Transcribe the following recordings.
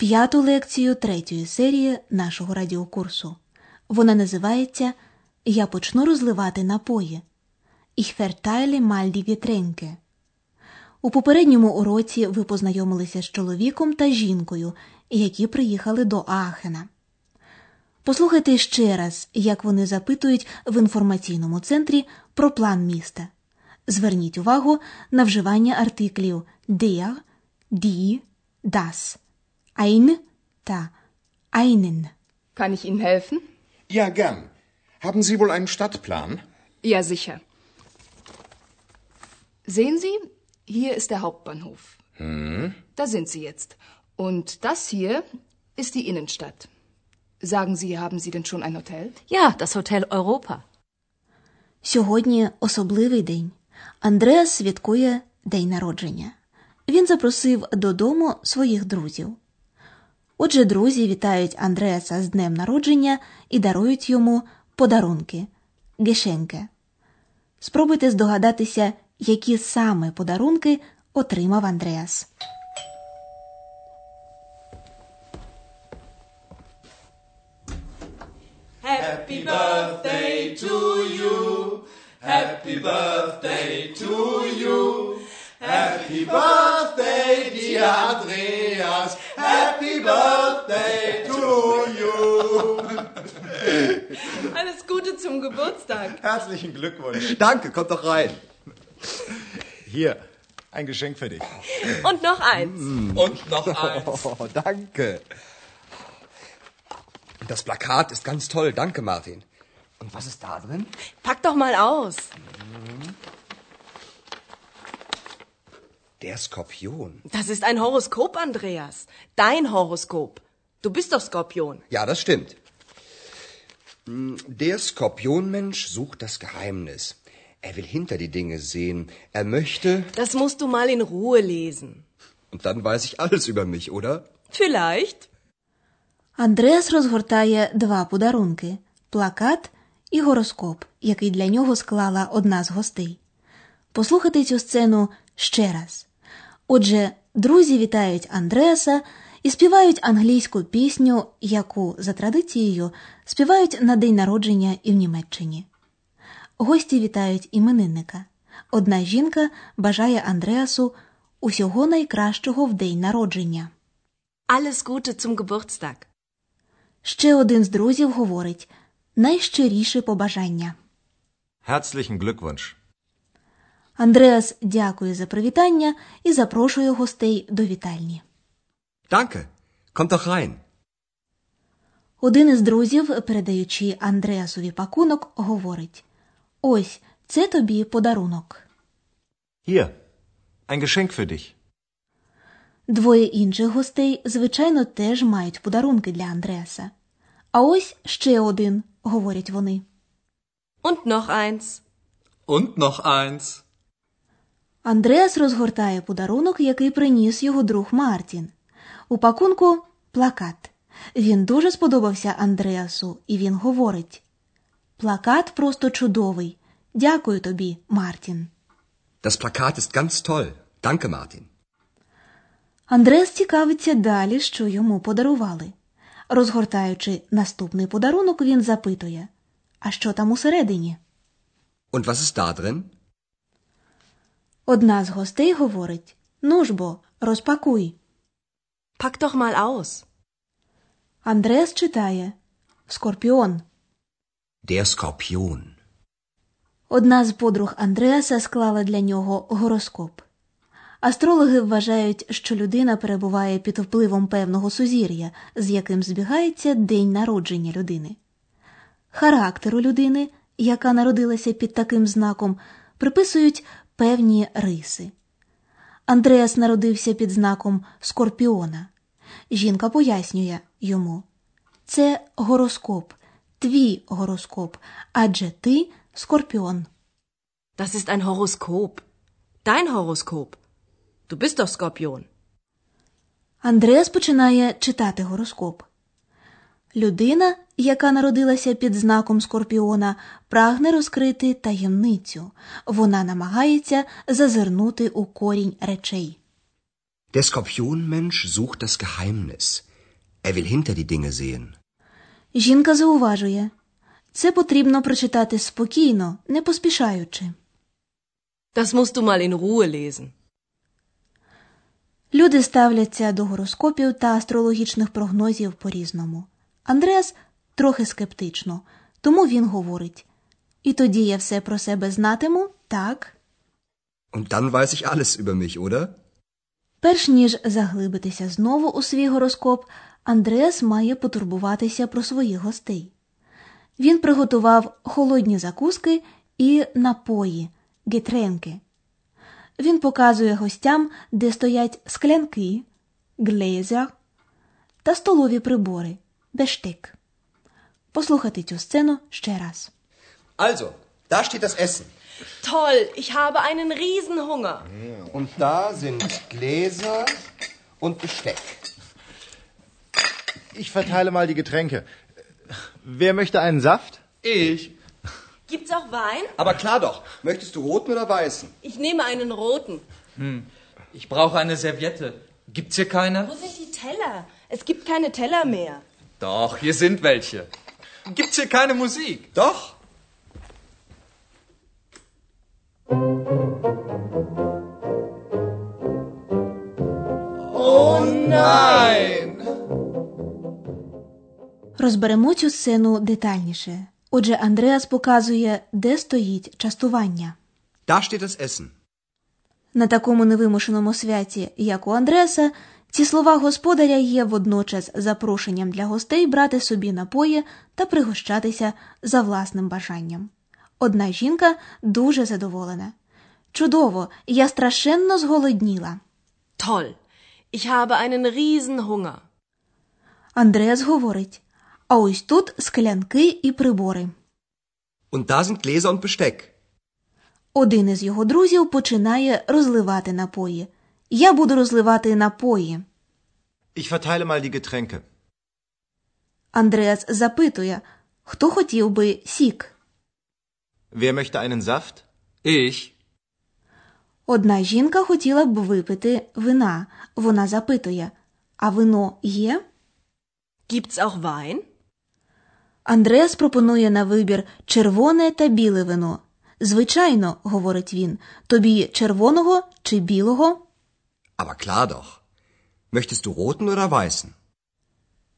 п'яту лекцію третьої серії нашого радіокурсу. Вона називається Я почну розливати напої. Ich verteile mal die Getränke. У попередньому уроці ви познайомилися з чоловіком та жінкою, які приїхали до Аахена. Послухайте ще раз, як вони запитують в інформаційному центрі про план міста. Зверніть увагу на вживання артиклів der, die, das, ein та einen. Kann ich Ihnen helfen? Ja, gern. Haben Sie wohl einen Stadtplan? Ja, sicher. Sehen Sie, hier ist der Hauptbahnhof. Da sind Sie jetzt. Und das hier ist die Innenstadt. Sagen Sie, haben Sie denn schon ein Hotel? Ja, das Hotel Europa. Сьогодні особливий день. Андреас святкує день народження. Він запросив додому своїх друзів. Отже, друзі вітають Андреаса з днем народження і дарують йому подарунки гешенке. Спробуйте здогадатися, які саме подарунки отримав Андреас. Happy birthday to you. Happy birthday to you. Happy birthday, dear Andreas. Birthday to you. Alles Gute zum Geburtstag. Herzlichen Glückwunsch. Danke, kommt doch rein. Hier, ein Geschenk für dich. Und noch eins. Und noch eins. Oh, danke. Das Plakat ist ganz toll. Danke, Martin. Und was ist da drin? Pack doch mal aus. Der Skorpion. Das ist ein Horoskop, Andreas. Dein Horoskop. Du bist doch Skorpion. Ja, das stimmt. Hm, Der Skorpionmensch sucht das Geheimnis. Er will hinter die Dinge sehen. Er möchte. Das musst du mal in Ruhe lesen. Und dann weiß ich alles über mich, oder? Vielleicht. Андреас розгортає два подарунки плакат і гороскоп, який для нього склала одна з гостей. Послухайте цю сцену ще раз. Отже, друзі вітають Андреаса і співають англійську пісню, яку, за традицією, співають на день народження і в Німеччині. Гості вітають іменинника. Одна жінка бажає Андреасу усього найкращого в день народження. Alles Gute zum Geburtstag. Ще один з друзів говорить найщиріше побажання. Herzlichen Glückwunsch. Андреас дякує за привітання і запрошує гостей до вітальні. Danke. Kommt doch rein. Один із друзів, передаючи Андреасові пакунок, говорить: Ось це тобі подарунок. Hier, ein Geschenk für dich. Двоє інших гостей, звичайно, теж мають подарунки для Андреаса. А ось ще один, говорять вони. Und noch eins. Und noch eins. Андреас розгортає подарунок, який приніс його друг Мартін. У пакунку плакат. Він дуже сподобався Андреасу, і він говорить: Плакат просто чудовий. Дякую тобі, Мартін. Das Plakat ist ganz toll. Danke, Martin. Андреас цікавиться далі, що йому подарували. Розгортаючи наступний подарунок, він запитує: А що там усередині? Und was ist da drin? Одна з гостей говорить: Ну ж бо, розпакуй. Pack doch mal aus. Андреас читає Скорпіон. Der Skorpion. Одна з подруг Андреаса склала для нього гороскоп. Астрологи вважають, що людина перебуває під впливом певного сузір'я, з яким збігається день народження людини. Характеру людини, яка народилася під таким знаком, приписують певні риси. Андреас народився під знаком Скорпіона. Жінка пояснює йому це гороскоп, твій гороскоп, адже ти скорпіон. Das ist ein Horoskop. Dein Horoskop. Du bist doch Skorpion. Андреас починає читати гороскоп. Людина, яка народилася під знаком скорпіона, прагне розкрити таємницю. Вона намагається зазирнути у корінь речей. Der Skorpionmensch sucht das Geheimnis. Er will hinter die Dinge sehen. Жінка зауважує, це потрібно прочитати спокійно, не поспішаючи. Das musst du mal in Ruhe lesen. Люди ставляться до гороскопів та астрологічних прогнозів по-різному. Андреас трохи скептично, тому він говорить: І тоді я все про себе знатиму, так? Und dann weiß ich alles über mich, oder? Перш ніж заглибитися знову у свій гороскоп, Андреас має потурбуватися про своїх гостей. Він приготував холодні закуски і напої, гетренки. Він показує гостям, де стоять склянки, глезя та столові прибори, бештик. Послухайте цю сцену ще раз. Also, da steht das Essen. Toll, ich habe einen Riesenhunger. Und da sind Gläser und Besteck. Ich verteile mal die Getränke. Wer möchte einen Saft? Ich. Gibt's auch Wein? Aber klar doch. Möchtest du roten oder weißen? Ich nehme einen roten. Ich brauche eine Serviette. Gibt's hier keine? Wo sind die Teller? Es gibt keine Teller mehr. Doch, hier sind welche. Gibt's hier keine Musik? Doch. Nein! Розберемо цю сцену детальніше. Отже, Андреас показує, де стоїть частування. Da steht das Essen. На такому невимушеному святі, як у Андреаса, ці слова господаря є водночас запрошенням для гостей брати собі напої та пригощатися за власним бажанням. Одна жінка дуже задоволена. Чудово, я страшенно зголодніла. Toll, ich habe einen Riesenhunger. Андреас говорить: а ось тут склянки і прибори. Und da sind Gläser und Besteck. Один із його друзів починає розливати напої. Я буду розливати напої. Ich verteile mal die Getränke. Андреас запитує, хто хотів би сік. Wer möchte einen Saft? Ich. Одна жінка хотіла б випити вина. Вона запитує: А вино є? Gibt's auch Wein? Андреас пропонує на вибір червоне та біле вино. Звичайно, говорить він, тобі червоного чи білого? Aber klar doch. Möchtest du roten oder weißen?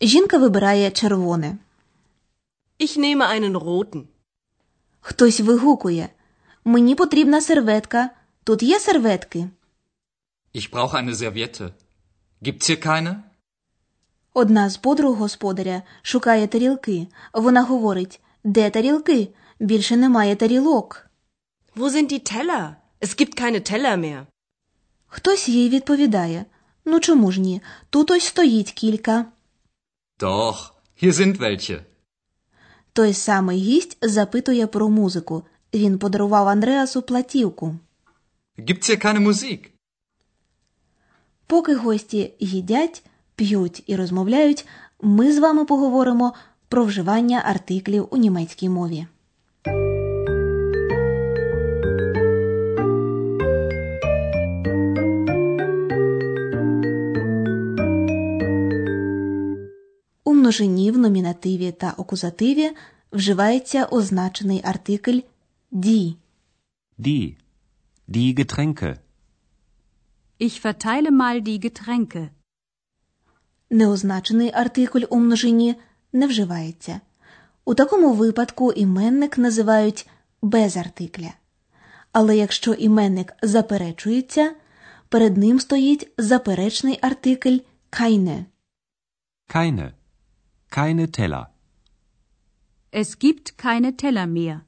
Жінка вибирає червоне. Ich nehme einen roten. Хтось вигукує: Мені потрібна серветка. Тут є серветки. Ich brauche eine Serviette. Gibt's hier keine? Одна з подруг господаря шукає тарілки. Вона говорить: Де тарілки? Більше немає тарілок. Wo sind die Teller? Es gibt keine Teller mehr. Хтось їй відповідає: Ну чому ж ні? Тут ось стоїть кілька. Doch, hier sind welche. Той самий гість запитує про музику. Він подарував Андреасу платівку. Gibt's hier keine Musik? Поки гості їдять, п'ють і розмовляють, ми з вами поговоримо про вживання артиклів у німецькій мові. Множині в номінативі та акузативі вживається означений артикль «ді». Die. Die Getränke. Ich verteile mal die Getränke. Неозначений артикль у множині не вживається. У такому випадку іменник називають без артикля. Але якщо іменник заперечується, перед ним стоїть заперечний артикль keine. Keine. Keine Teller. Es gibt keine Teller mehr.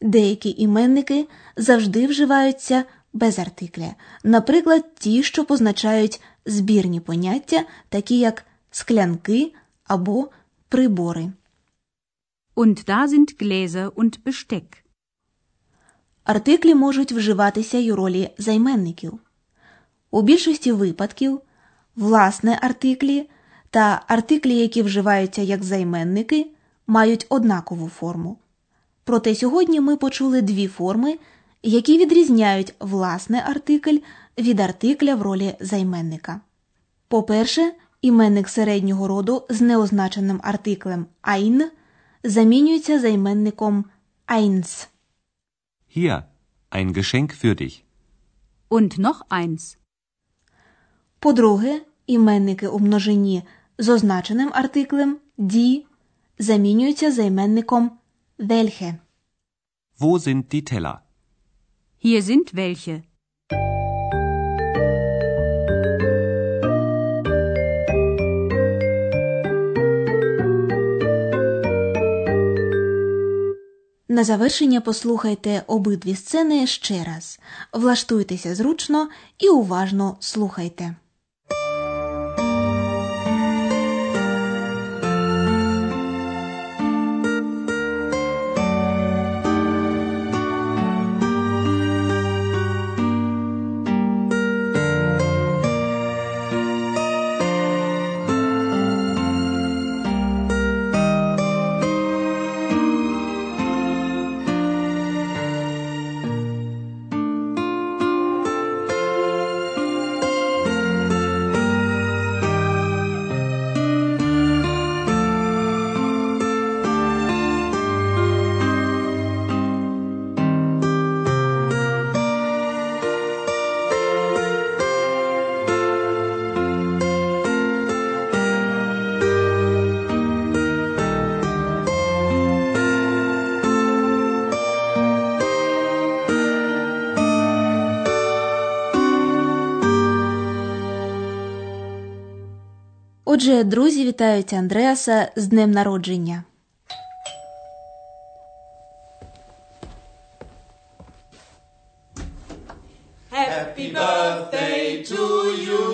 Деякі іменники завжди вживаються без артикля, наприклад, ті, що позначають збірні поняття, такі як склянки або прибори. Und da sind Gläser und Besteck. Артиклі можуть вживатися й у ролі займенників. У більшості випадків власне артиклі та артиклі, які вживаються як займенники, мають однакову форму. Проте сьогодні ми почули дві форми, які відрізняють власне артикль від артикля в ролі займенника. По-перше, іменник середнього роду з неозначеним артиклем ein замінюється займенником eins. Hier, ein Geschenk für dich. Und noch eins. По-друге, іменники у множині з означеним артиклем die замінюються займенником welche. Wo sind die Teller? Hier sind welche. На завершення послухайте обидві сцени ще раз. Влаштуйтеся зручно і уважно слухайте. Отже, друзі вітають Андреаса з днем народження. Happy birthday to you.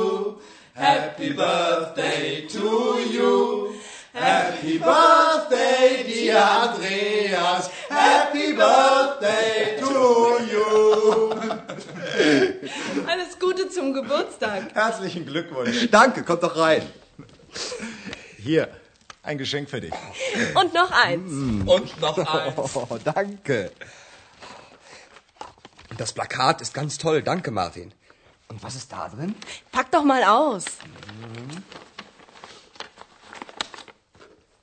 Happy birthday to you. Happy birthday, dear Andreas. Happy birthday to you. Alles Gute zum Geburtstag. Herzlichen Glückwunsch. Danke, kommt doch rein. Hier, ein Geschenk für dich. Und noch eins. Und noch eins. Oh, danke. Das Plakat ist ganz toll. Danke, Martin. Und was ist da drin? Pack doch mal aus.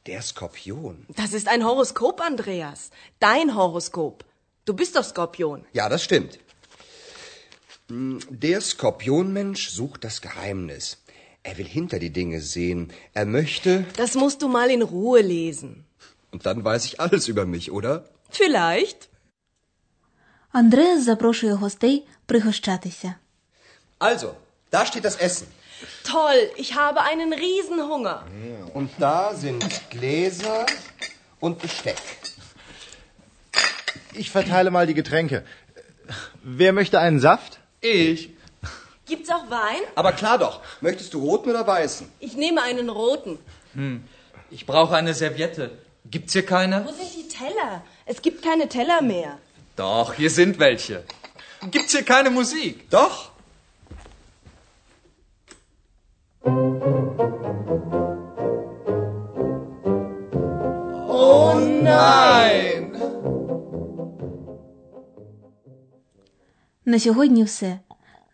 Der Skorpion. Das ist ein Horoskop, Andreas. Dein Horoskop. Du bist doch Skorpion. Ja, das stimmt. Hm, Der Skorpionmensch sucht das Geheimnis. Er will hinter die Dinge sehen. Er möchte. Das musst du mal in Ruhe lesen. Und dann weiß ich alles über mich, oder? Vielleicht. Андреас запрошує гостей пригощатися. Also, da steht das Essen. Toll, ich habe einen Riesenhunger. Und da sind Gläser und Besteck. Ich verteile mal die Getränke. Wer möchte einen Saft? Ich. Gibt's auch Wein? Aber klar doch. Möchtest du roten oder weißen? Ich nehme einen roten. Ich brauche eine Serviette. Gibt's hier keine? Wo sind die Teller? Es gibt keine Teller mehr. Doch, hier sind welche. Gibt's hier keine Musik? Doch. Oh nein! На сьогодні все.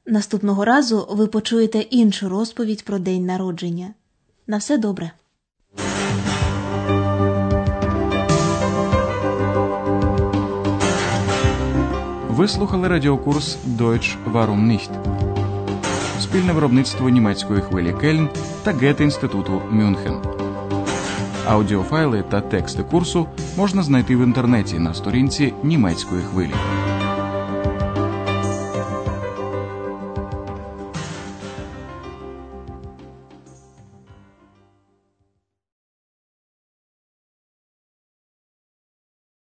Наступного разу ви почуєте іншу розповідь про день народження. На все добре. Ви слухали радіокурс Deutsch Warum nicht? Спільне виробництво німецької хвилі Кельн та Гете-інституту Мюнхен. Аудіофайли та тексти курсу можна знайти в інтернеті на сторінці німецької хвилі.